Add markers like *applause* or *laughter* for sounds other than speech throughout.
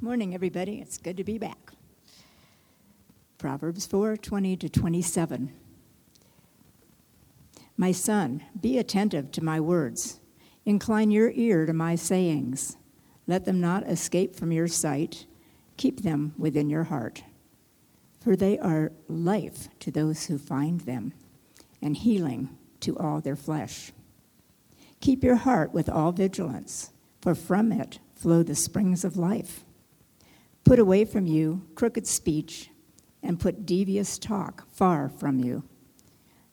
Morning, everybody. It's good to be back. Proverbs 4 20 to 27. My son, be attentive to my words. Incline your ear to my sayings. Let them not escape from your sight. Keep them within your heart. For they are life to those who find them, and healing to all their flesh. Keep your heart with all vigilance, for from it flow the springs of life. Put away from you crooked speech and put devious talk far from you.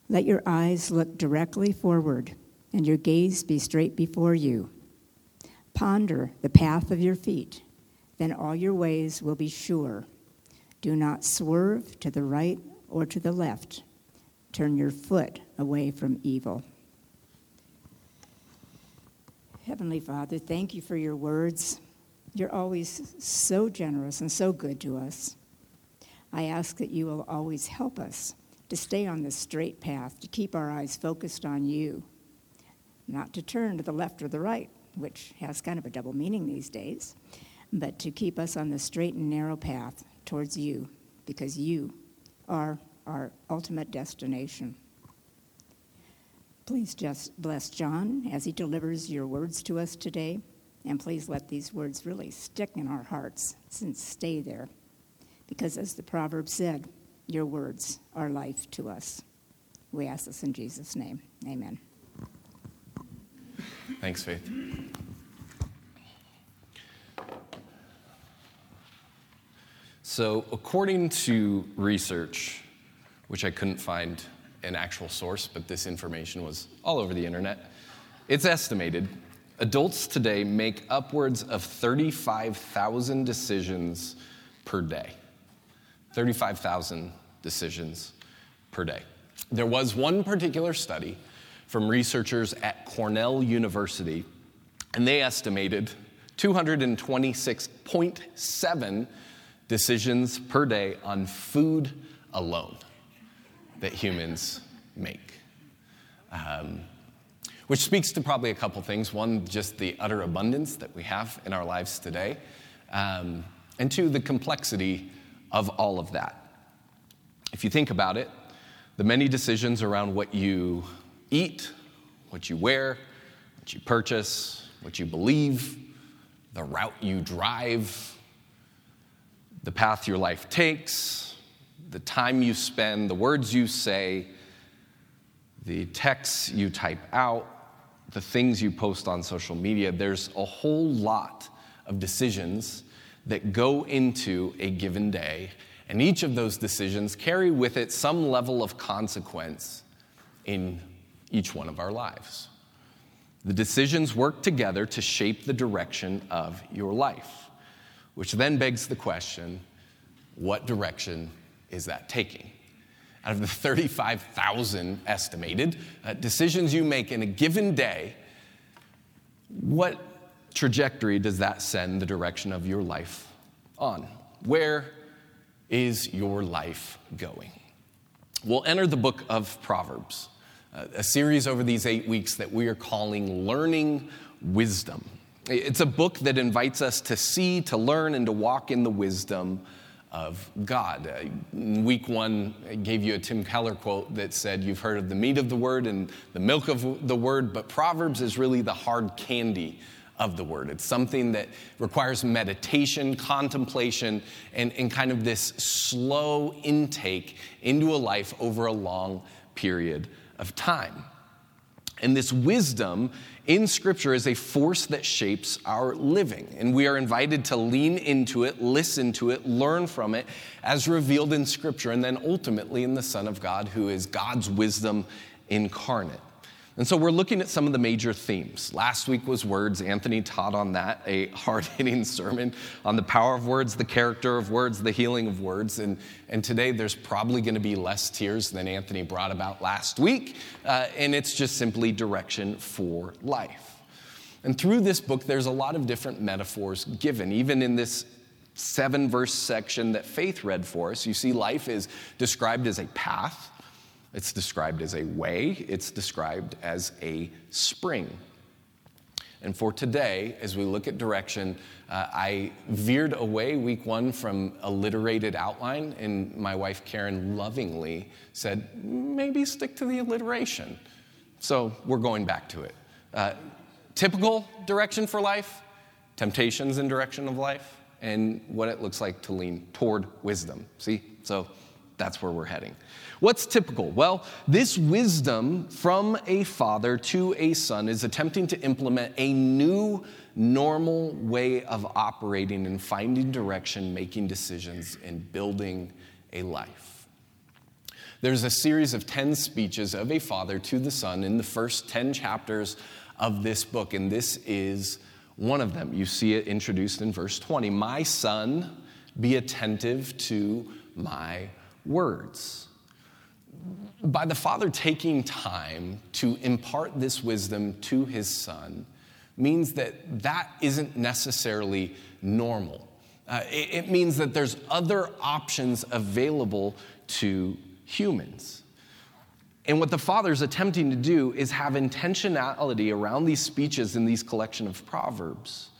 Let your eyes look directly forward and your gaze be straight before you. Ponder the path of your feet, then all your ways will be sure. Do not swerve to the right or to the left. Turn your foot away from evil. Heavenly Father, thank you for your words. You're always so generous and so good to us. I ask that you will always help us to stay on the straight path, to keep our eyes focused on you, not to turn to the left or the right, which has kind of a double meaning these days, but to keep us on the straight and narrow path towards you, because you are our ultimate destination. Please just bless John as he delivers your words to us today. And please let these words really stick in our hearts and stay there. Because as the proverb said, your words are life to us. We ask this in Jesus' name. Amen. Thanks, Faith. So, according to research, which I couldn't find an actual source, but this information was all over the internet, it's estimated Adults today make upwards of 35,000 decisions per day. 35,000 decisions per day. There was one particular study from researchers at Cornell University, and they estimated 226.7 decisions per day on food alone that humans make. Um, which speaks to probably a couple things. One, just the utter abundance that we have in our lives today, um, and two, the complexity of all of that. If you think about it, the many decisions around what you eat, what you wear, what you purchase, what you believe, the route you drive, the path your life takes, the time you spend, the words you say, the texts you type out, the things you post on social media, there's a whole lot of decisions that go into a given day, and each of those decisions carry with it some level of consequence in each one of our lives. The decisions work together to shape the direction of your life, which then begs the question what direction is that taking? Out of the 35,000 estimated uh, decisions you make in a given day, what trajectory does that send the direction of your life on? Where is your life going? We'll enter the book of Proverbs, uh, a series over these eight weeks that we are calling Learning Wisdom. It's a book that invites us to see, to learn, and to walk in the wisdom of God. Uh, week one, I gave you a Tim Keller quote that said, You've heard of the meat of the word and the milk of the word, but Proverbs is really the hard candy of the word. It's something that requires meditation, contemplation, and, and kind of this slow intake into a life over a long period of time. And this wisdom in Scripture is a force that shapes our living. And we are invited to lean into it, listen to it, learn from it as revealed in Scripture, and then ultimately in the Son of God, who is God's wisdom incarnate. And so we're looking at some of the major themes. Last week was words. Anthony taught on that, a *laughs* hard hitting sermon on the power of words, the character of words, the healing of words. And, and today there's probably going to be less tears than Anthony brought about last week. Uh, and it's just simply direction for life. And through this book, there's a lot of different metaphors given, even in this seven verse section that Faith read for us. You see, life is described as a path it's described as a way, it's described as a spring. And for today, as we look at direction, uh, I veered away week one from alliterated outline, and my wife Karen lovingly said, maybe stick to the alliteration. So we're going back to it. Uh, typical direction for life, temptations in direction of life, and what it looks like to lean toward wisdom. See? So that's where we're heading. What's typical? Well, this wisdom from a father to a son is attempting to implement a new normal way of operating and finding direction, making decisions, and building a life. There's a series of 10 speeches of a father to the son in the first 10 chapters of this book, and this is one of them. You see it introduced in verse 20 My son, be attentive to my words. By the father taking time to impart this wisdom to his son, means that that isn't necessarily normal. Uh, it, it means that there's other options available to humans. And what the father is attempting to do is have intentionality around these speeches in these collection of proverbs.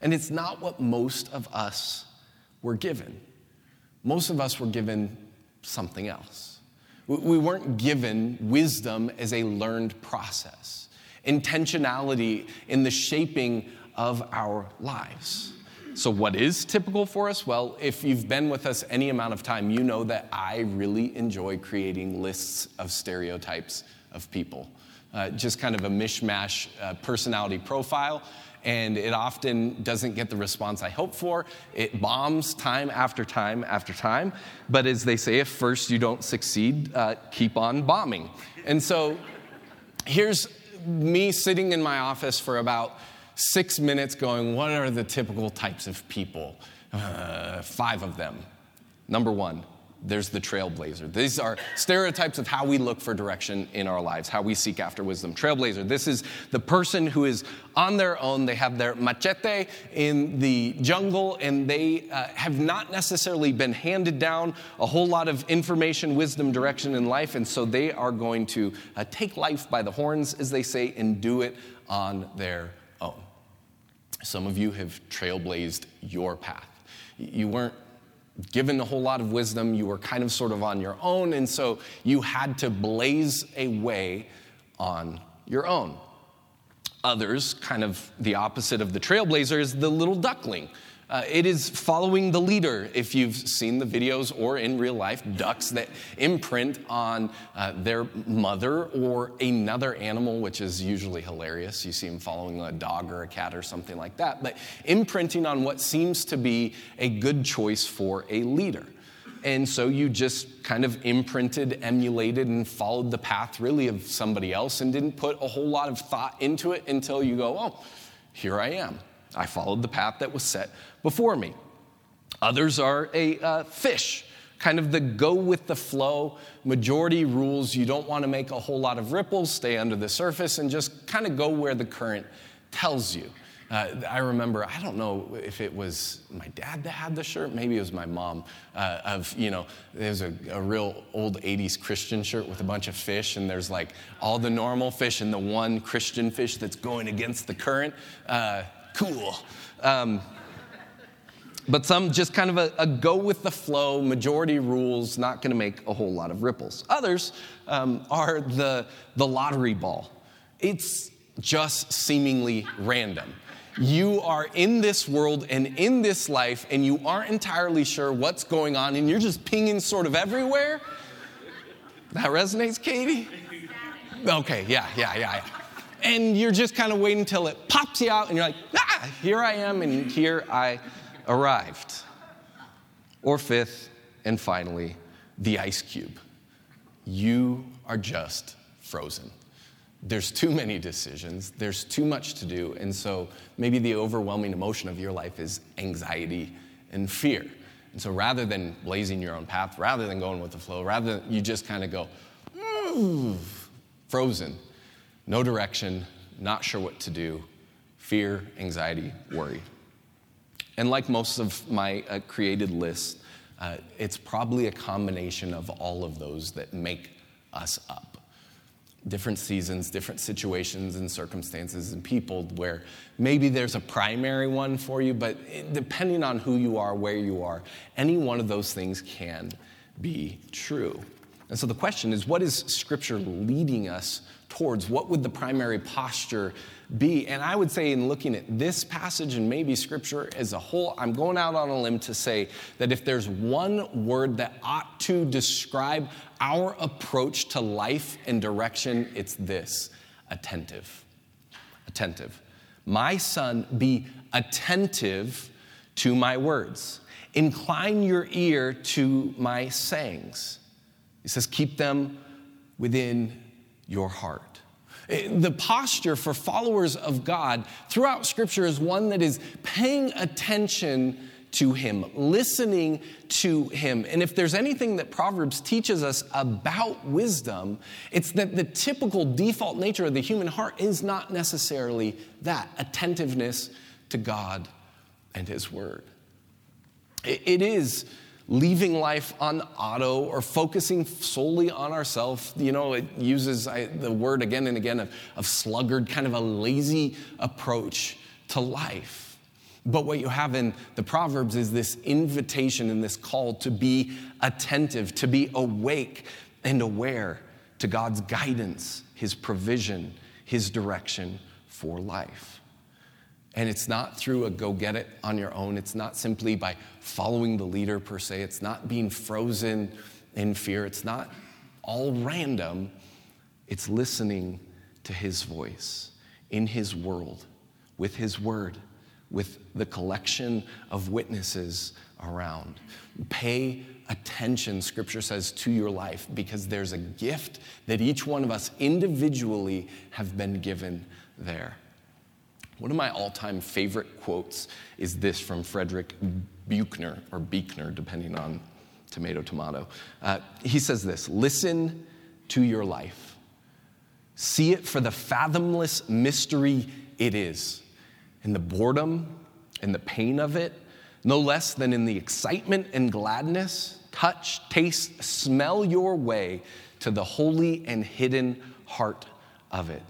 And it's not what most of us were given. Most of us were given something else. We weren't given wisdom as a learned process intentionality in the shaping of our lives. So, what is typical for us? Well, if you've been with us any amount of time, you know that I really enjoy creating lists of stereotypes of people. Uh, just kind of a mishmash uh, personality profile, and it often doesn't get the response I hope for. It bombs time after time after time. But as they say, if first you don't succeed, uh, keep on bombing. And so, here's me sitting in my office for about six minutes going, What are the typical types of people? Uh, five of them. Number one, there's the trailblazer. These are stereotypes of how we look for direction in our lives, how we seek after wisdom. Trailblazer, this is the person who is on their own. They have their machete in the jungle, and they uh, have not necessarily been handed down a whole lot of information, wisdom, direction in life, and so they are going to uh, take life by the horns, as they say, and do it on their own. Some of you have trailblazed your path. You weren't given a whole lot of wisdom. You were kind of sort of on your own, and so you had to blaze a way on your own. Others, kind of the opposite of the trailblazer, is the little duckling. Uh, it is following the leader. If you've seen the videos or in real life, ducks that imprint on uh, their mother or another animal, which is usually hilarious. You see them following a dog or a cat or something like that, but imprinting on what seems to be a good choice for a leader. And so you just kind of imprinted, emulated, and followed the path really of somebody else and didn't put a whole lot of thought into it until you go, oh, here I am. I followed the path that was set before me. Others are a uh, fish, kind of the go with the flow, majority rules. You don't want to make a whole lot of ripples, stay under the surface, and just kind of go where the current tells you. Uh, I remember, I don't know if it was my dad that had the shirt, maybe it was my mom, uh, of, you know, there's a, a, real old 80s Christian shirt with a bunch of fish, and there's like all the normal fish and the one Christian fish that's going against the current. Uh, cool. Um, but some just kind of a, a, go with the flow, majority rules, not going to make a whole lot of ripples. Others um, are the, the lottery ball. It's just seemingly random. You are in this world and in this life, and you aren't entirely sure what's going on, and you're just pinging sort of everywhere. That resonates, Katie? *laughs* Okay, yeah, yeah, yeah, yeah and you're just kind of waiting until it pops you out and you're like, ah, here I am, and here I arrived. Or fifth, and finally, the ice cube. You are just frozen. There's too many decisions, there's too much to do, and so maybe the overwhelming emotion of your life is anxiety and fear. And so rather than blazing your own path, rather than going with the flow, rather than you just kind of go, mm, frozen no direction, not sure what to do, fear, anxiety, worry. And like most of my uh, created lists, uh, it's probably a combination of all of those that make us up. different seasons, different situations and circumstances and people where maybe there's a primary one for you, but depending on who you are, where you are, any one of those things can be true. And so the question is what is Scripture leading us towards? What would the primary posture be? And I would say, in looking at this passage and maybe Scripture as a whole, I'm going out on a limb to say that if there's one word that ought to describe our approach to life and direction, it's this attentive. Attentive. My son, be attentive to my words. Incline your ear to my sayings. He says, keep them within your heart. Eh, the posture for followers of God throughout Scripture is one that is paying attention to Him, listening to Him. And if there's anything that Proverbs teaches us about wisdom, it's that the typical default nature of the human heart is not necessarily that attentiveness to God and His Word. It is leaving life on auto or focusing solely on ourselves. You know, it uses I, the word again and again of, of sluggard, kind of a lazy approach to life. But what you have in the Proverbs is this invitation and this call to be attentive, to be awake and aware to God's guidance, His provision, His direction for life. And it's not through a go get it on your own. It's not simply by following the leader per se. It's not being frozen in fear. It's not all random. It's listening to his voice in his world, with his word, with the collection of witnesses around. Pay attention, scripture says, to your life because there's a gift that each one of us individually have been given there. One of my all time favorite quotes is this from Frederick Buchner, or Buechner, depending on tomato, tomato. Uh, he says this Listen to your life, see it for the fathomless mystery it is, in the boredom and the pain of it, no less than in the excitement and gladness. Touch, taste, smell your way to the holy and hidden heart of it.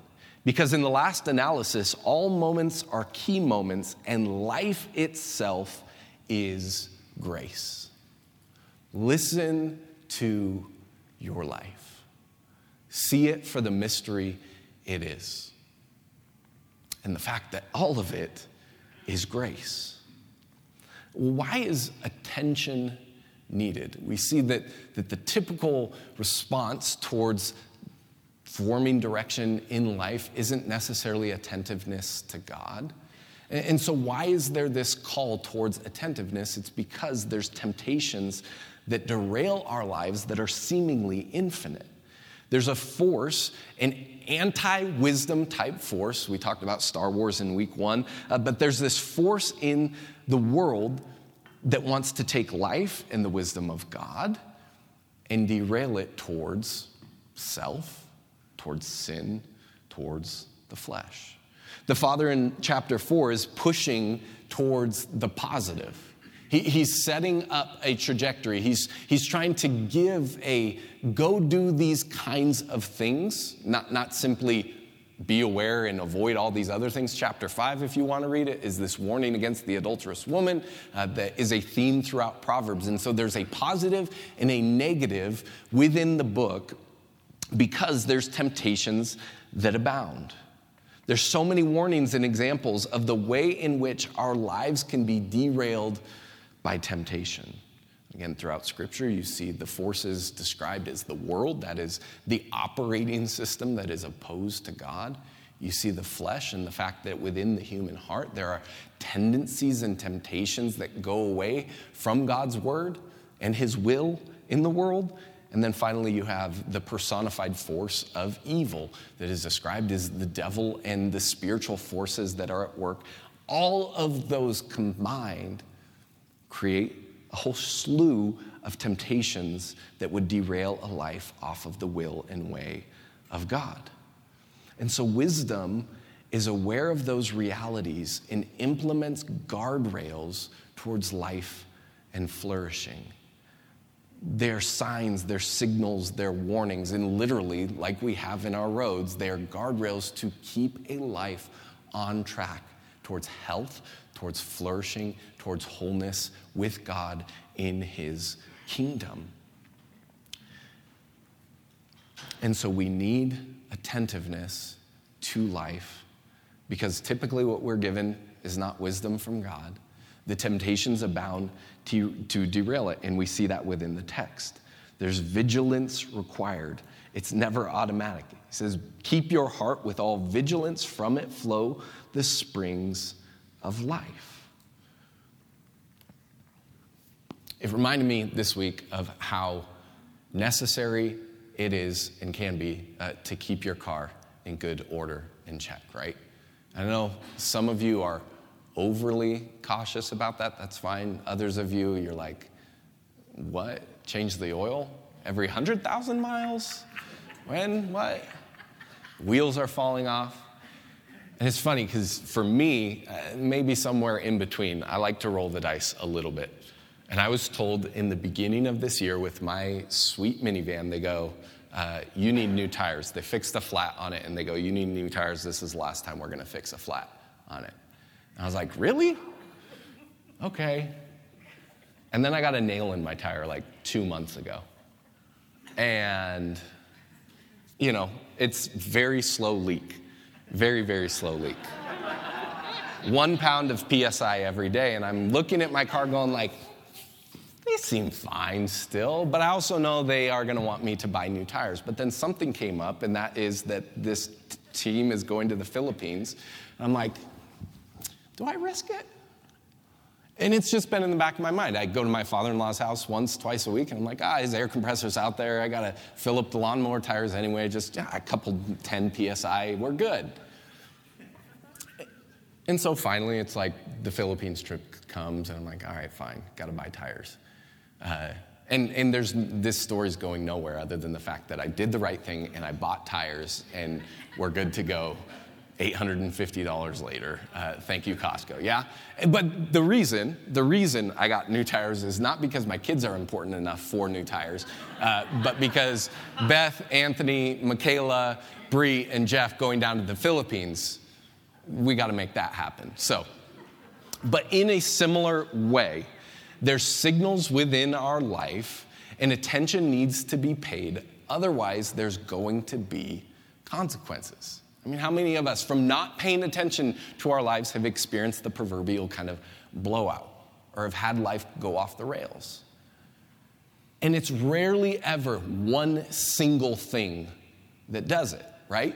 Because in the last analysis, all moments are key moments, and life itself is grace. Listen to your life, see it for the mystery it is, and the fact that all of it is grace. Why is attention needed? We see that, that the typical response towards forming direction in life isn't necessarily attentiveness to God. And so, why is there this call towards attentiveness? It's because there's temptations that derail our lives that are seemingly infinite. There's a force, an anti wisdom type force. We talked about Star Wars in week one, uh, but there's this force in the world that wants to take life and the wisdom of God and derail it towards self towards sin, towards the flesh. The Father in chapter 4 is pushing towards the positive. He, he's setting up a trajectory. He's, he's trying to give a go do these kinds of things, not, not simply be aware and avoid all these other things. Chapter 5, if you want to read it, is this warning against the adulterous woman uh, that is a theme throughout Proverbs. And so there's a positive and a negative within the book because there's temptations that abound. There's so many warnings and examples of the way in which our lives can be derailed by temptation. Again, throughout Scripture, you see the forces described as the world, that is the operating system that is opposed to God. You see the flesh and the fact that within the human heart, there are tendencies and temptations that go away from God's word and His will in the world. And then finally, you have the personified force of evil that is described as the devil and the spiritual forces that are at work. All of those combined create a whole slew of temptations that would derail a life off of the will and way of God. And so, wisdom is aware of those realities and implements guardrails towards life and flourishing They're signs, they're signals, they're warnings, and literally, like we have in our roads, they are guardrails to keep a life on track towards health, towards flourishing, towards wholeness with God in His kingdom. And so we need attentiveness to life because typically what we're given is not wisdom from God. The temptations abound to, to derail it, and we see that within the text. There's vigilance required. It's never automatic. He says, Keep your heart with all vigilance, from it flow the springs of life. It reminded me this week of how necessary it is and can be uh, to keep your car in good order and check, right? I know some of you are overly cautious about that. That's fine. Others of you, you're like, what? Change the oil every 100,000 miles? When? What? Wheels are falling off. And it's funny because for me, uh, maybe somewhere in between, I like to roll the dice a little bit. And I was told in the beginning of this year with my sweet minivan, they go, uh, You need new tires. They fixed a flat on it and they go, You need new tires. This is the last time we're going to fix a flat on it. And I was like, Really? Okay. And then I got a nail in my tire like two months ago. And, you know, it's very slow leak, very, very slow leak. One pound of PSI every day. And I'm looking at my car going like, they seem fine still, but I also know they are going to want me to buy new tires. But then something came up, and that is that this t- team is going to the Philippines. I'm like, do I risk it? And it's just been in the back of my mind. I go to my father in law's house once, twice a week, and I'm like, ah, his air compressor's out there. I got to fill up the lawnmower tires anyway, just yeah, a couple 10 psi, we're good. And so finally, it's like the Philippines trip comes, and I'm like, all right, fine, got to buy tires. Uh, and, and there's this story's going nowhere other than the fact that I did the right thing and I bought tires and we're good to go. $850 later. Uh, thank you, Costco. Yeah? But the reason, the reason I got new tires is not because my kids are important enough for new tires, uh, but because Beth, Anthony, Michaela, Bree, and Jeff going down to the Philippines, we got to make that happen. So, but in a similar way, there's signals within our life, and attention needs to be paid. Otherwise, there's going to be consequences. I mean, how many of us, from not paying attention to our lives, have experienced the proverbial kind of blowout or have had life go off the rails? And it's rarely ever one single thing that does it, right?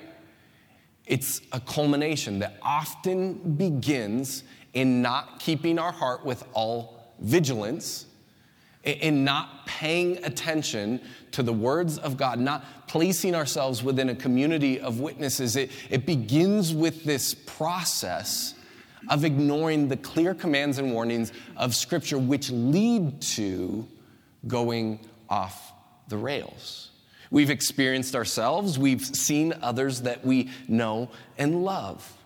It's a culmination that often begins in not keeping our heart with all vigilance in not paying attention to the words of God, not placing ourselves within a community of witnesses. It, it begins with this process of ignoring the clear commands and warnings of Scripture, which lead to going off the rails. We've experienced ourselves, we've seen others that we know and love.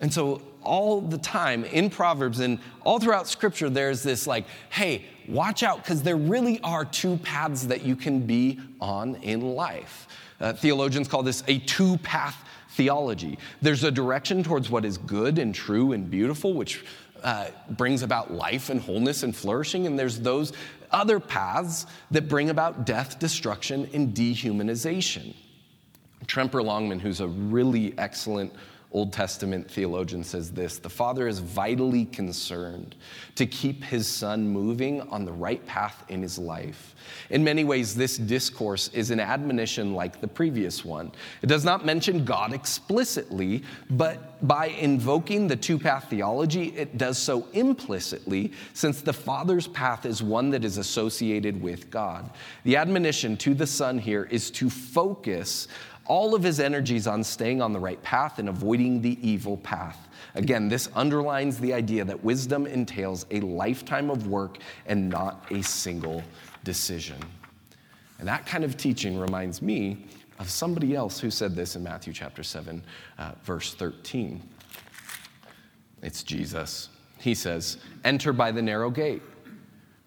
And so, all the time in Proverbs and all throughout Scripture, there's this like, hey, watch out, because there really are two paths that you can be on in life. Uh, theologians call this a two path theology. There's a direction towards what is good and true and beautiful, which uh, brings about life and wholeness and flourishing, and there's those other paths that bring about death, destruction, and dehumanization. Tremper Longman, who's a really excellent Old Testament theologian says this The Father is vitally concerned to keep his Son moving on the right path in his life. In many ways, this discourse is an admonition like the previous one. It does not mention God explicitly, but by invoking the two path theology, it does so implicitly, since the Father's path is one that is associated with God. The admonition to the Son here is to focus all of his energies on staying on the right path and avoiding the evil path. Again, this underlines the idea that wisdom entails a lifetime of work and not a single decision. And that kind of teaching reminds me of somebody else who said this in Matthew chapter 7, uh, verse 13. It's Jesus. He says, Enter by the narrow gate.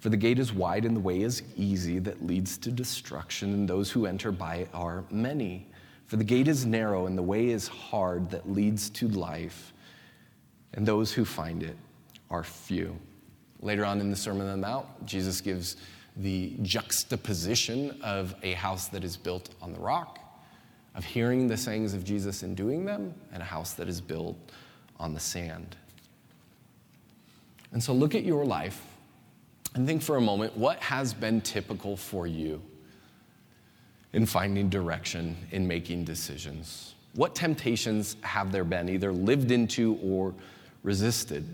For the gate is wide and the way is easy that leads to destruction, and those who enter by it are many. For the gate is narrow and the way is hard that leads to life, and those who find it are few. Later on in the Sermon on the Mount, Jesus gives the juxtaposition of a house that is built on the rock, of hearing the sayings of Jesus and doing them, and a house that is built on the sand. And so look at your life and think for a moment what has been typical for you in finding direction, in making decisions? What temptations have there been, either lived into or resisted?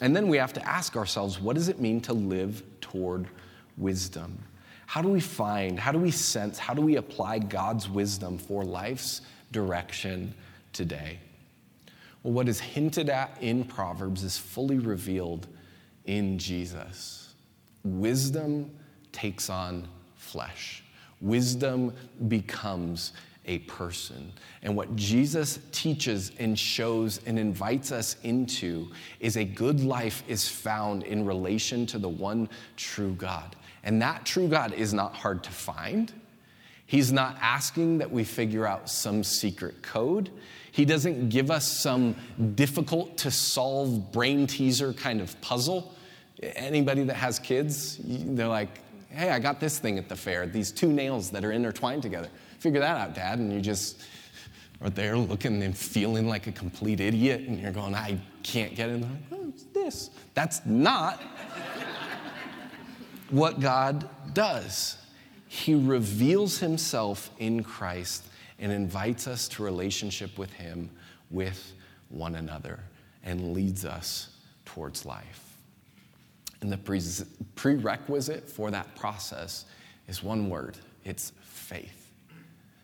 And then we have to ask ourselves what does it mean to live toward wisdom? How do we find, how do we sense, how do we apply God's wisdom for life's direction today? Well, what is hinted at in Proverbs is fully revealed in Jesus. Wisdom takes on flesh, wisdom becomes a person. And what Jesus teaches and shows and invites us into is a good life is found in relation to the one true God. And that true God is not hard to find. He's not asking that we figure out some secret code. He doesn't give us some difficult to solve brain teaser kind of puzzle. Anybody that has kids, they're like, hey, I got this thing at the fair, these two nails that are intertwined together. Figure that out, Dad. And you just are there looking and feeling like a complete idiot, and you're going, I can't get. And like, oh, it's this. That's not *laughs* what God does. He reveals himself in Christ and invites us to relationship with him, with one another, and leads us towards life. And the prerequisite for that process is one word it's faith.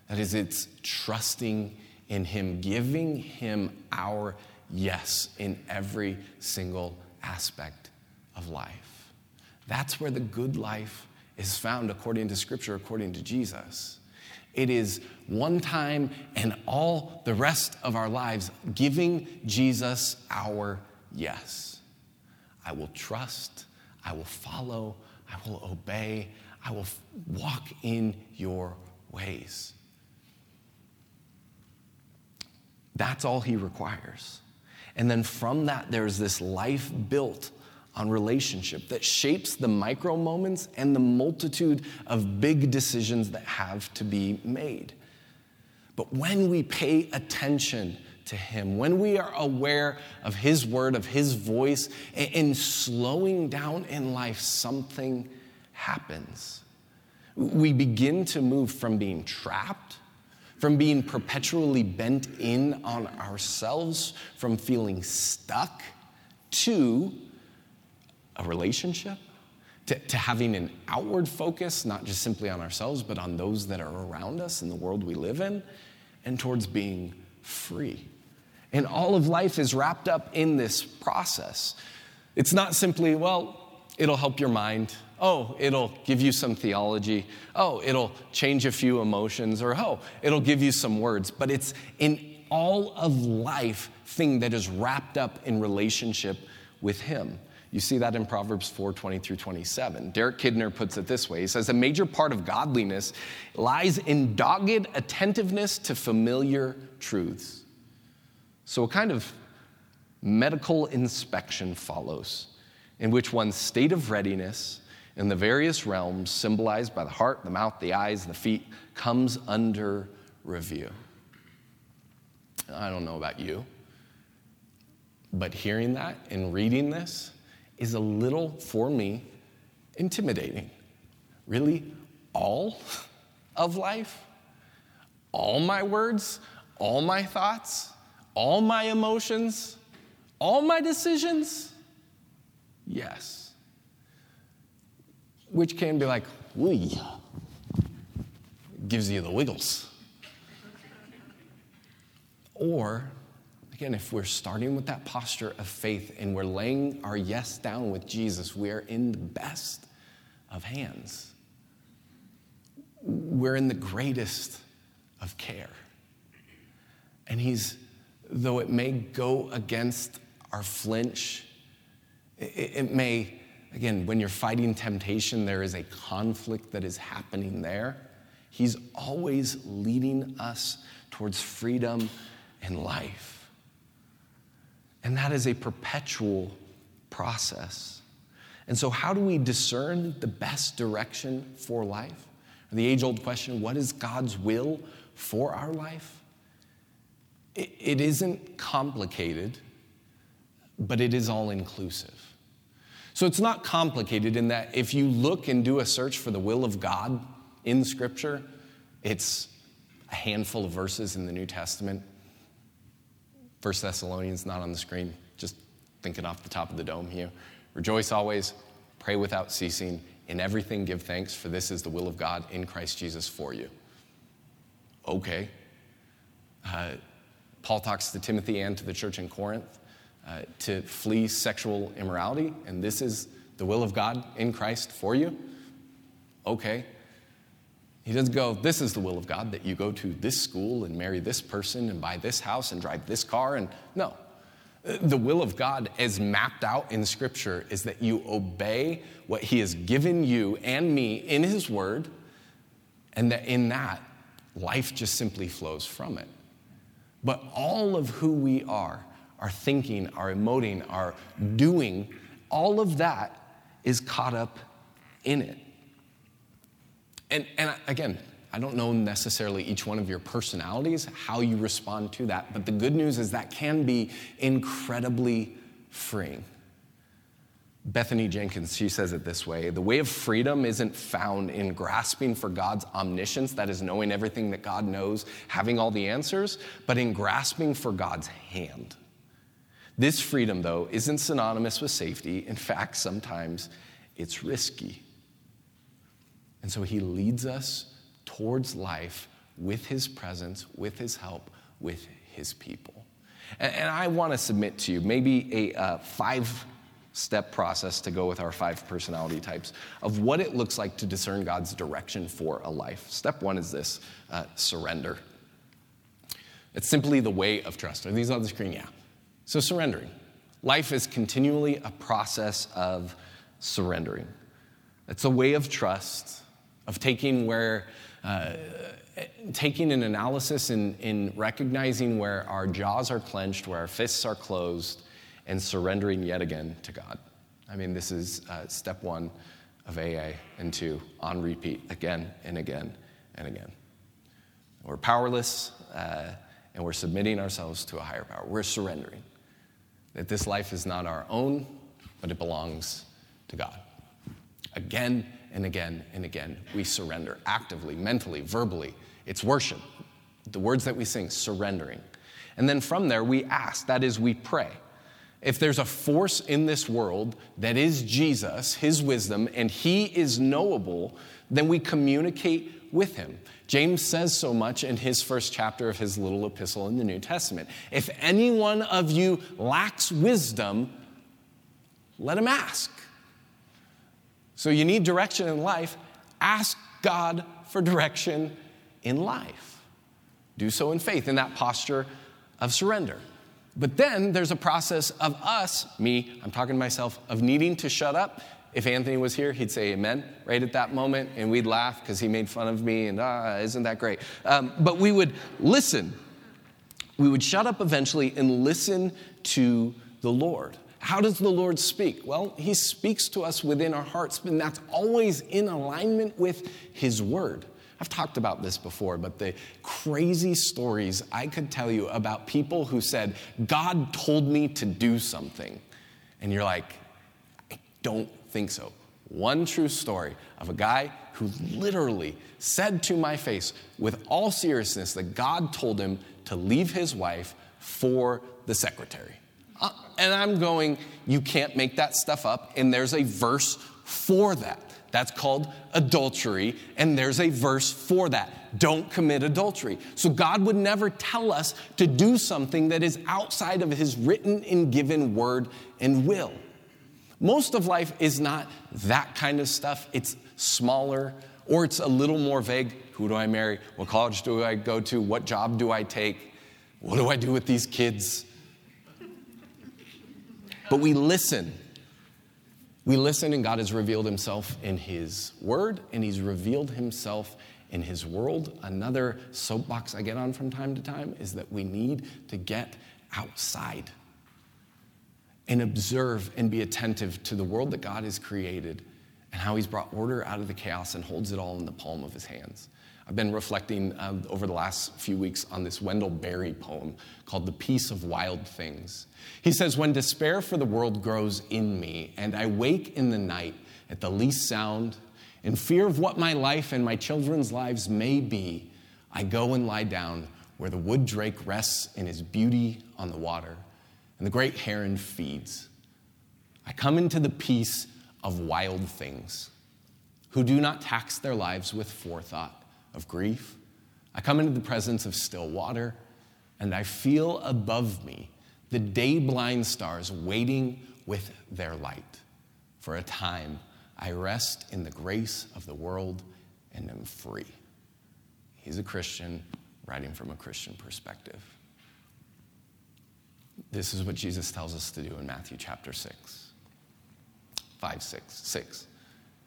That is, it's trusting in Him, giving Him our yes in every single aspect of life. That's where the good life is found according to Scripture, according to Jesus. It is one time and all the rest of our lives giving Jesus our yes. I will trust I will follow, I will obey, I will walk in your ways. That's all he requires. And then from that, there's this life built on relationship that shapes the micro moments and the multitude of big decisions that have to be made. But when we pay attention to Him, when we are aware of His word, of His voice, in slowing down in life, something happens. We begin to move from being trapped, from being perpetually bent in on ourselves, from feeling stuck, to a relationship, to, to, having an outward focus, not just simply on ourselves, but on those that are around us in the world we live in, and towards being free. And all of life is wrapped up in this process. It's not simply, well, it'll help your mind. Oh, it'll give you some theology. Oh, it'll change a few emotions. Or, oh, it'll give you some words. But it's an all of life thing that is wrapped up in relationship with Him. You see that in Proverbs 4 20 through 27. Derek Kidner puts it this way He says, A major part of godliness lies in dogged attentiveness to familiar truths. So, a kind of medical inspection follows, in which one's state of readiness in the various realms, symbolized by the heart, the mouth, the eyes, the feet, comes under review. I don't know about you, but hearing that and reading this is a little, for me, intimidating. Really, all of life? All my words? All my thoughts? All my emotions, all my decisions? Yes. Which can be like, wee, gives you the wiggles. Or, again, if we're starting with that posture of faith and we're laying our yes down with Jesus, we are in the best of hands. We're in the greatest of care. And He's though it may go against our flinch, it, it may again, when you're fighting temptation, there is a conflict that is happening there. He's always leading us towards freedom and life. And that is a perpetual process. And so, how do we discern the best direction for life? The age old question what is God's will for our life? It, isn't complicated, but it is all inclusive. So, it's not complicated in that if you look and do a search for the will of God in Scripture, it's a handful of verses in the New Testament. First Thessalonians, not on the screen, just thinking off the top of the dome here. Rejoice always, pray without ceasing, in everything give thanks, for this is the will of God in Christ Jesus for you. Okay. Uh, Paul talks to Timothy and to the church in Corinth uh, to flee sexual immorality, and this is the will of God in Christ for you. Okay. He doesn't go, This is the will of God that you go to this school and marry this person and buy this house and drive this car. And no. The will of God, as mapped out in Scripture, is that you obey what He has given you and me in His Word, and that in that, life just simply flows from it. But all of who we are, our thinking, our emoting, our doing, all of that is caught up in it. And, and again, I don't know necessarily each one of your personalities, how you respond to that, but the good news is that can be incredibly freeing. Bethany Jenkins, she says it this way The way of freedom isn't found in grasping for God's omniscience, that is, knowing everything that God knows, having all the answers, but in grasping for God's hand. This freedom, though, isn't synonymous with safety. In fact, sometimes it's risky. And so he leads us towards life with his presence, with his help, with his people. And, and I want to submit to you maybe a uh, five step process to go with our five personality types of what it looks like to discern God's direction for a life. Step one is this uh, surrender. It's simply the way of trust. Are these on the screen? Yeah. So, surrendering. Life is continually a process of surrendering. It's a way of trust of taking where uh, taking an analysis in, in recognizing where our jaws are clenched, where our fists are closed, and surrendering yet again to God. I mean, this is uh, step one of AA, and two, on repeat, again and again and again. We're powerless, uh, and we're submitting ourselves to a higher power. We're surrendering. That this life is not our own, but it belongs to God. Again and again and again, we surrender actively, mentally, verbally. It's worship. The words that we sing, surrendering. And then from there, we ask, that is, we pray. If there's a force in this world that is Jesus, his wisdom, and he is knowable, then we communicate with him. James says so much in his first chapter of his little epistle in the New Testament. If any one of you lacks wisdom, let him ask. So you need direction in life. Ask God for direction in life. Do so in faith, in that posture of surrender. But then there's a process of us, me, I'm talking to myself, of needing to shut up. If Anthony was here, he'd say amen right at that moment, and we'd laugh because he made fun of me, and ah, isn't that great? Um, but we would listen. We would shut up eventually and listen to the Lord. How does the Lord speak? Well, He speaks to us within our hearts, and that's always in alignment with His Word. I've talked about this before, but the crazy stories I could tell you about people who said, God told me to do something. And you're like, I don't think so. One true story of a guy who literally said to my face, with all seriousness, that God told him to leave his wife for the secretary. Uh, and I'm going, you can't make that stuff up. And there's a verse for that. That's called adultery. And there's a verse for that. Don't commit adultery. So God would never tell us to do something that is outside of his written and given word and will. Most of life is not that kind of stuff. It's smaller or it's a little more vague. Who do I marry? What college do I go to? What job do I take? What do I do with these kids? but we listen. We listen, and God has revealed himself in his word, and he's revealed himself in his world. Another soapbox I get on from time to time is that we need to get outside and observe and be attentive to the world that God has created and how he's brought order out of the chaos and holds it all in the palm of his hands. I've been reflecting um, over the last few weeks on this Wendell Berry poem called The Peace of Wild Things. He says, When despair for the world grows in me, and I wake in the night at the least sound, in fear of what my life and my children's lives may be, I go and lie down where the wood drake rests in his beauty on the water, and the great heron feeds. I come into the peace of wild things who do not tax their lives with forethought of grief. I come into the presence of still water, and I feel above me the day blind stars waiting with their light. For a time, I rest in the grace of the world and am free. He's a Christian writing from a Christian perspective. This is what Jesus tells us to do in Matthew chapter 6. 5, 6, 6.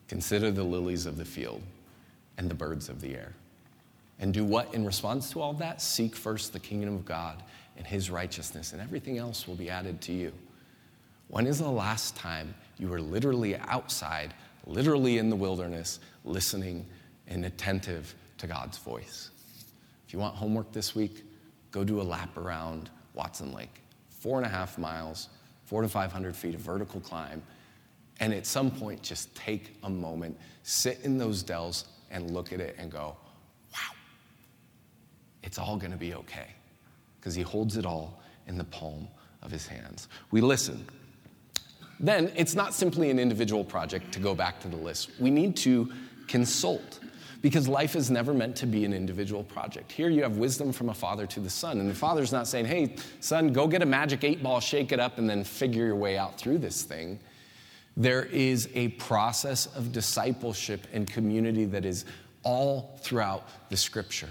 Consider the lilies of the field and the birds of the air. And do what in response to all that? Seek first the kingdom of God and his righteousness, and everything else will be added to you. When is the last time you were literally outside, literally in the wilderness, listening and attentive to God's voice? If you want homework this week, go do a lap around Watson Lake. Four and a half miles, four to 500 feet of vertical climb. And at some point, just take a moment, sit in those dells, and look at it and go, wow, it's all going to be okay because he holds it all in the palm of his hands. We listen. Then it's not simply an individual project to go back to the list. We need to consult because life is never meant to be an individual project. Here you have wisdom from a father to the son, and the father's not saying, hey, son, go get a magic eight ball, shake it up, and then figure your way out through this thing. There is a process of discipleship and community that is all throughout the scripture.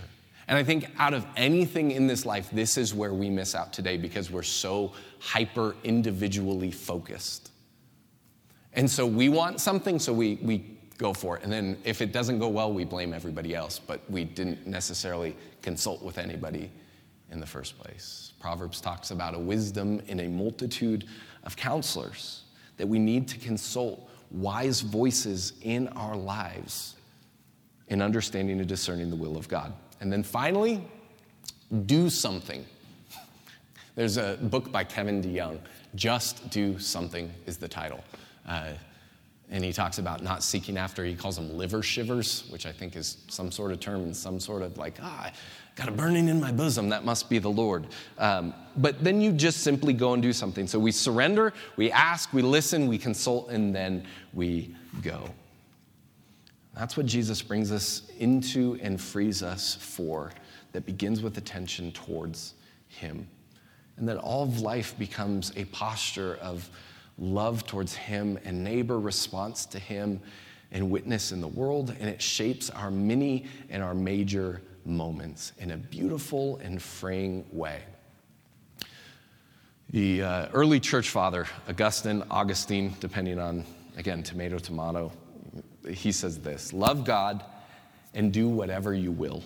And I think out of anything in this life, this is where we miss out today because we're so hyper individually focused. And so we want something, so we, we go for it. And then if it doesn't go well, we blame everybody else, but we didn't necessarily consult with anybody in the first place. Proverbs talks about a wisdom in a multitude of counselors that we need to consult wise voices in our lives in understanding and discerning the will of God. And then finally, do something. There's a book by Kevin DeYoung, Just Do Something is the title. Uh, and he talks about not seeking after, he calls them liver shivers, which I think is some sort of term and some sort of like, ah, got a burning in my bosom. That must be the Lord. Um, but then you just simply go and do something. So we surrender, we ask, we listen, we consult, and then we go. That's what Jesus brings us into and frees us for, that begins with attention towards Him. And that all of life becomes a posture of love towards Him and neighbor response to Him and witness in the world. And it shapes our mini and our major moments in a beautiful and freeing way. The uh, early church father, Augustine, Augustine, depending on, again, tomato, tomato, he says this Love God and do whatever you will.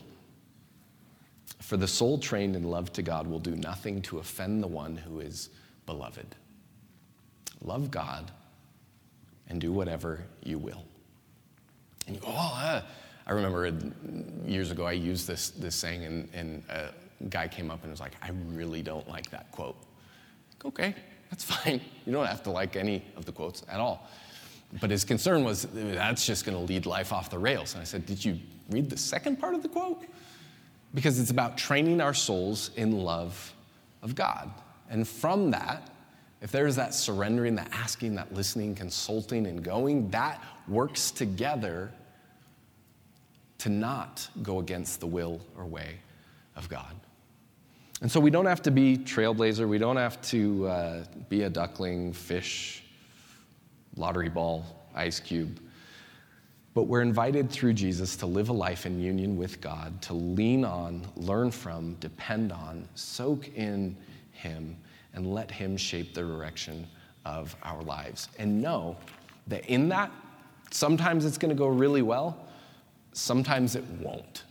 For the soul trained in love to God will do nothing to offend the one who is beloved. Love God and do whatever you will. And you go, oh, uh, I remember years ago I used this, this saying, and, and a guy came up and was like, I really don't like that quote. Like, okay, that's *laughs* fine. You don't have to like any of the quotes at all. But his concern was that's just going to lead life off the rails. And I said, Did you read the second part of the quote? Because it's about training our souls in love of God. And from that, if there's that surrendering, that asking, that listening, consulting, and going, that works together to not go against the will or way of God. And so we don't have to be trailblazer, we don't have to uh, be a duckling, fish, lottery ball, ice cube. But we're invited through Jesus to live a life in union with God, to lean on, learn from, depend on, soak in Him, and let Him shape the direction of our lives. And know that in that, sometimes it's going to go really well, sometimes it won't.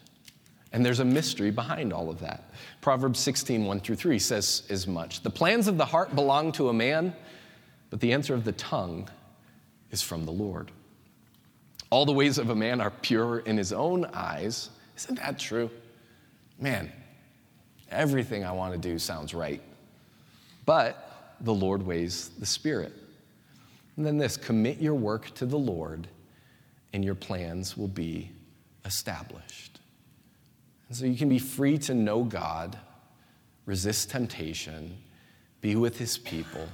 And there's a mystery behind all of that. Proverbs 16, 1 through 3 says as much. The plans of the heart belong to a man, but the answer of the tongue is from the Lord. All the ways of a man are pure in his own eyes. Isn't that true? Man, everything I want to do sounds right. But the Lord weighs the Spirit. And then this commit your work to the Lord, and your plans will be established. And so you can be free to know God, resist temptation, be with his people,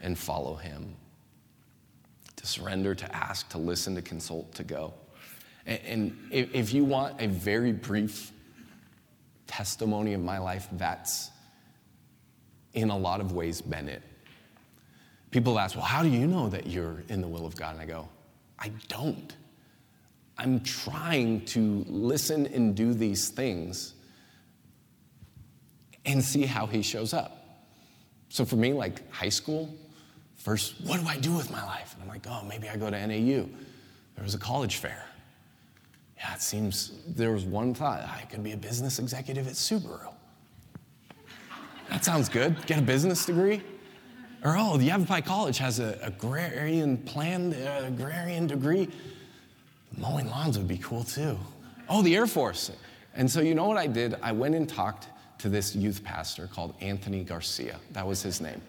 and follow him. To surrender, to ask, to listen, to consult, to go. And, if you want a very brief testimony of my life, that's in a lot of ways been it. People ask, well, how do you know that you're in the will of God? And I go, I don't. I'm trying to listen and do these things and see how he shows up. So for me, like high school, first, what do I do with my life? And I'm like, oh, maybe I go to NAU. There was a college fair. Yeah, it seems there was one thought I could be a business executive at Subaru. That sounds good. Get a business degree. Or, oh, the Yavapai College has an agrarian plan, uh, agrarian degree. Mowing lawns would be cool too. Oh, the Air Force. And so, you know what I did? I went and talked to this youth pastor called Anthony Garcia. That was his name.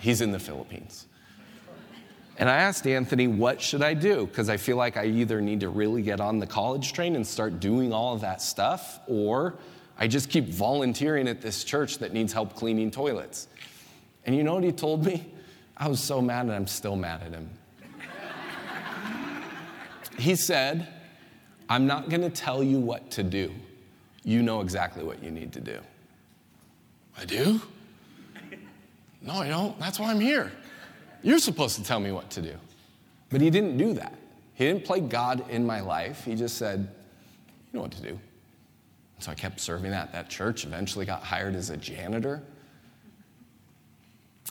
He's in the Philippines. And I asked Anthony, what should I do? Because I feel like I either need to really get on the college train and start doing all of that stuff, or I just keep volunteering at this church that needs help cleaning toilets. And you know what he told me? I was so mad, and I'm still mad at him. He said, I'm not going to tell you what to do. You know exactly what you need to do. I do? No, I don't. That's why I'm here. You're supposed to tell me what to do. But he didn't do that. He didn't play God in my life. He just said, You know what to do. So I kept serving at that church, eventually got hired as a janitor.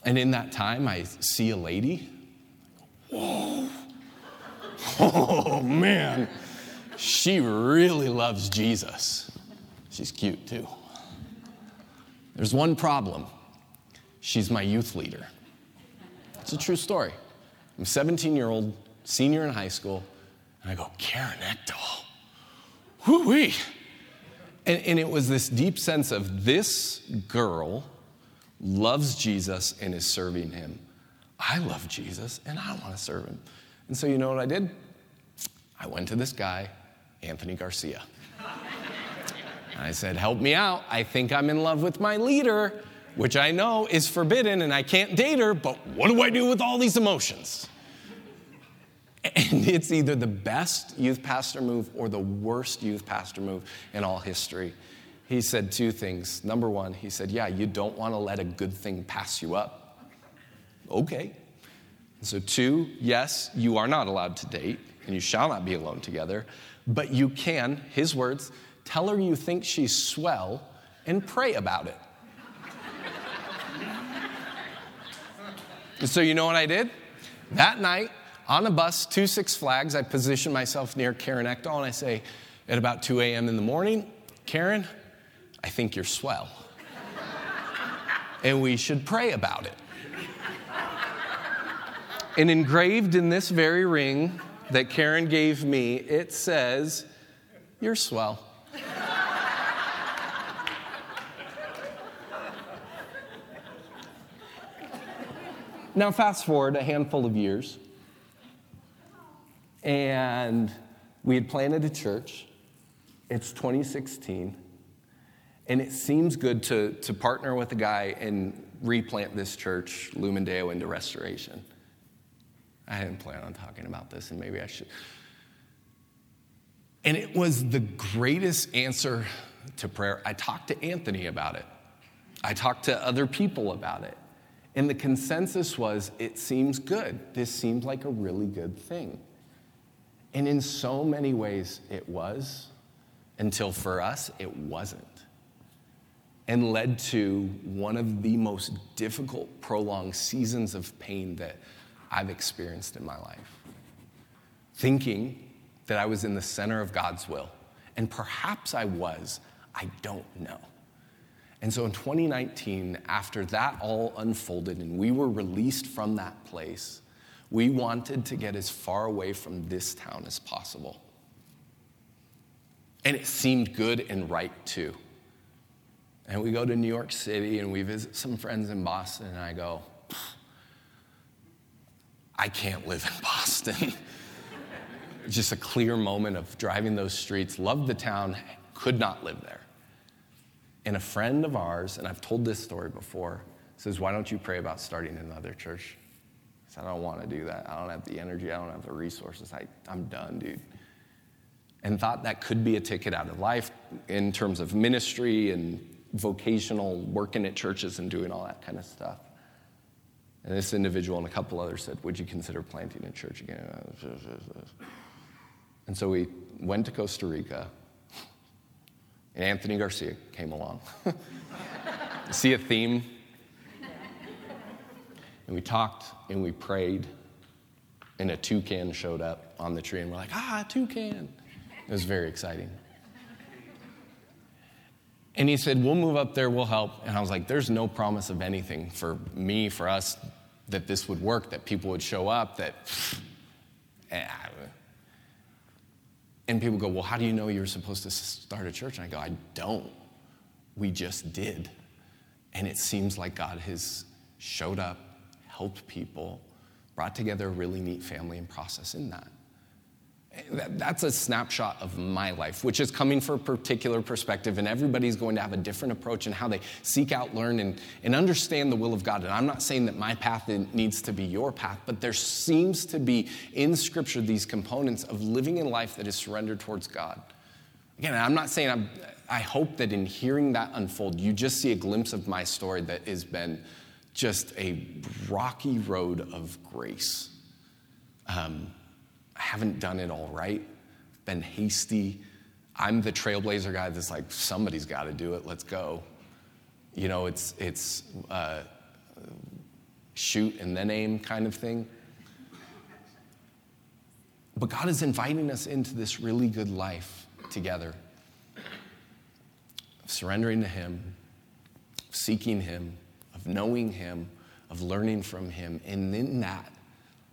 And in that time, I see a lady. Whoa, *laughs* Oh, man. She really loves Jesus. She's cute too. There's one problem she's my youth leader. It's a true story. I'm a 17 year old senior in high school, and I go, Karen Ekdahl. Whoo wee. And, and it was this deep sense of this girl loves Jesus and is serving him. I love Jesus and I want to serve him. And so, you know what I did? I went to this guy, Anthony Garcia. I said, Help me out. I think I'm in love with my leader, which I know is forbidden and I can't date her, but what do I do with all these emotions? And it's either the best youth pastor move or the worst youth pastor move in all history. He said two things. Number one, he said, Yeah, you don't want to let a good thing pass you up. Okay. So, two, yes, you are not allowed to date, and you shall not be alone together, but you can, his words, tell her you think she's swell and pray about it. so, you know what I did? That night, on a bus to Six Flags, I position myself near Karen Ekdahl and I say, at about 2 a.m. in the morning, Karen, I think you're swell. and we should pray about it. And engraved in this very ring that Karen gave me, it says, You're swell. now, fast forward a handful of years, and we had planted a church. It's 2016, and it seems good to, to partner with a guy and replant this church, Lumen Deo, into restoration. I didn't plan on talking about this, and maybe I should. And it was the greatest answer to prayer. I talked to Anthony about it, I talked to other people about it. And the consensus was it seems good. This seems like a really good thing. And in so many ways, it was, until for us, it wasn't. And led to one of the most difficult, prolonged seasons of pain that I've experienced in my life. thinking that I was in the center of God's will. And perhaps I was, I don't know. And so in 2019, after that all unfolded and we were released from that place, we wanted to get as far away from this town as possible. And it seemed good and right too. And we go to New York City and we visit some friends in Boston, and I go, I can't live in Boston. *laughs* Just a clear moment of driving those streets, loved the town, could not live there. And a friend of ours, and I've told this story before, says, Why don't you pray about starting another church? I said, I don't want to do that. I don't have the energy, I don't have the resources. I, I'm done, dude. And thought that could be a ticket out of life in terms of ministry and vocational working at churches and doing all that kind of stuff. And this individual and a couple others said, Would you consider planting a church again? And so we went to Costa Rica, and Anthony Garcia came along. *laughs* See a theme? And we talked and we prayed, and a toucan showed up on the tree, and we're like, ah, toucan. It was very exciting. And he said, We'll move up there, we'll help. And I was like, There's no promise of anything for me, for us, that this would work, that people would show up, that. *sighs* Eh, and people go, Well, how do you know you're supposed to start a church? And I go, I don't. We just did. And it seems like God has showed up, helped people, brought together a really neat family and process in that. That's a snapshot of my life, which is coming from a particular perspective, and everybody's going to have a different approach in how they seek out, learn, and, and understand the will of God. And I'm not saying that my path needs to be your path, but there seems to be in Scripture these components of living a life that is surrendered towards God. Again, I'm not saying I'm, I hope that in hearing that unfold, you just see a glimpse of my story that has been just a rocky road of grace. Um, I haven't done it all right, been hasty. I'm the trailblazer guy that's like, somebody's got to do it, let's go. You know, it's, it's uh, shoot and then aim kind of thing. But God is inviting us into this really good life together of surrendering to Him, seeking Him, of knowing Him, of learning from Him. And in that,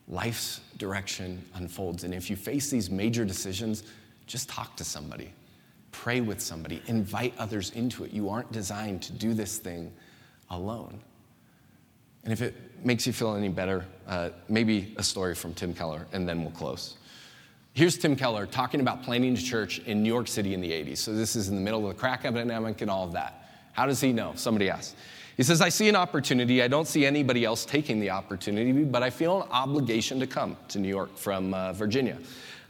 life's direction unfolds. And if you face these major decisions, just talk to somebody, pray with somebody, invite others into it. You aren't designed to do this thing alone. And if it makes you feel any better, uh, maybe a story from Tim Keller, and then we'll close. Here's Tim Keller talking about planting a church in New York City in the 80s. So this is in the middle of the crack epidemic and all of that. How does he know? Somebody asked. He says, I see an opportunity. I don't see anybody else taking the opportunity, but I feel an obligation to come to New York from uh, Virginia.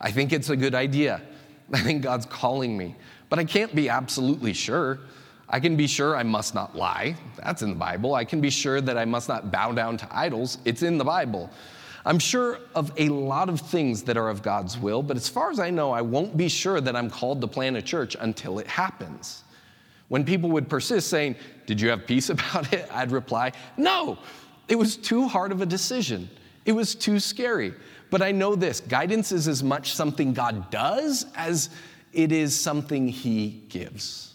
I think it's a good idea. I think God's calling me, but I can't be absolutely sure. I can be sure I must not lie. That's in the Bible. I can be sure that I must not bow down to idols. It's in the Bible. I'm sure of a lot of things that are of God's will, but as far as I know, I won't be sure that I'm called to plant a church until it happens. When people would persist saying, Did you have peace *laughs* about it? I'd reply, No, it was too hard of a decision. It was too scary. But I know this guidance is as much something God does as it is something He gives.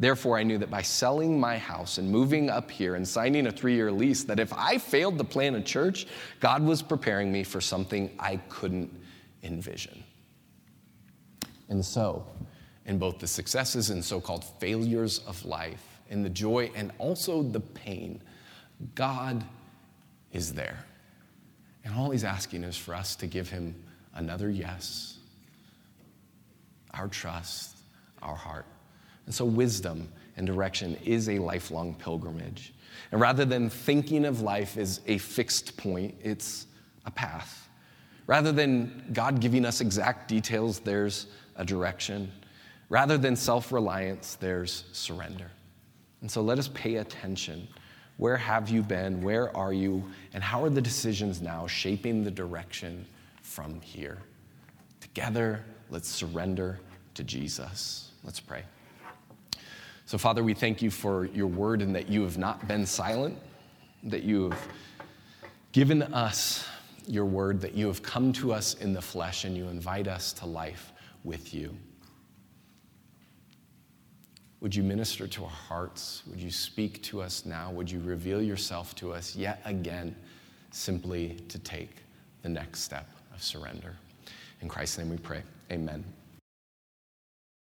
Therefore, I knew that by selling my house and moving up here and signing a three year lease, that if I failed to plant a church, God was preparing me for something I couldn't envision. And so, in both the successes and so called failures of life, in the joy and also the pain, God is there. And all He's asking is for us to give Him another yes, our trust, our heart. And so, wisdom and direction is a lifelong pilgrimage. And rather than thinking of life as a fixed point, it's a path. Rather than God giving us exact details, there's a direction. Rather than self reliance, there's surrender. And so let us pay attention. Where have you been? Where are you? And how are the decisions now shaping the direction from here? Together, let's surrender to Jesus. Let's pray. So, Father, we thank you for your word and that you have not been silent, that you have given us your word that you have come to us in the flesh and you invite us to life with you. Would you minister to our hearts? Would you speak to us now? Would you reveal yourself to us yet again, simply to take the next step of surrender? In Christ's name we pray. Amen.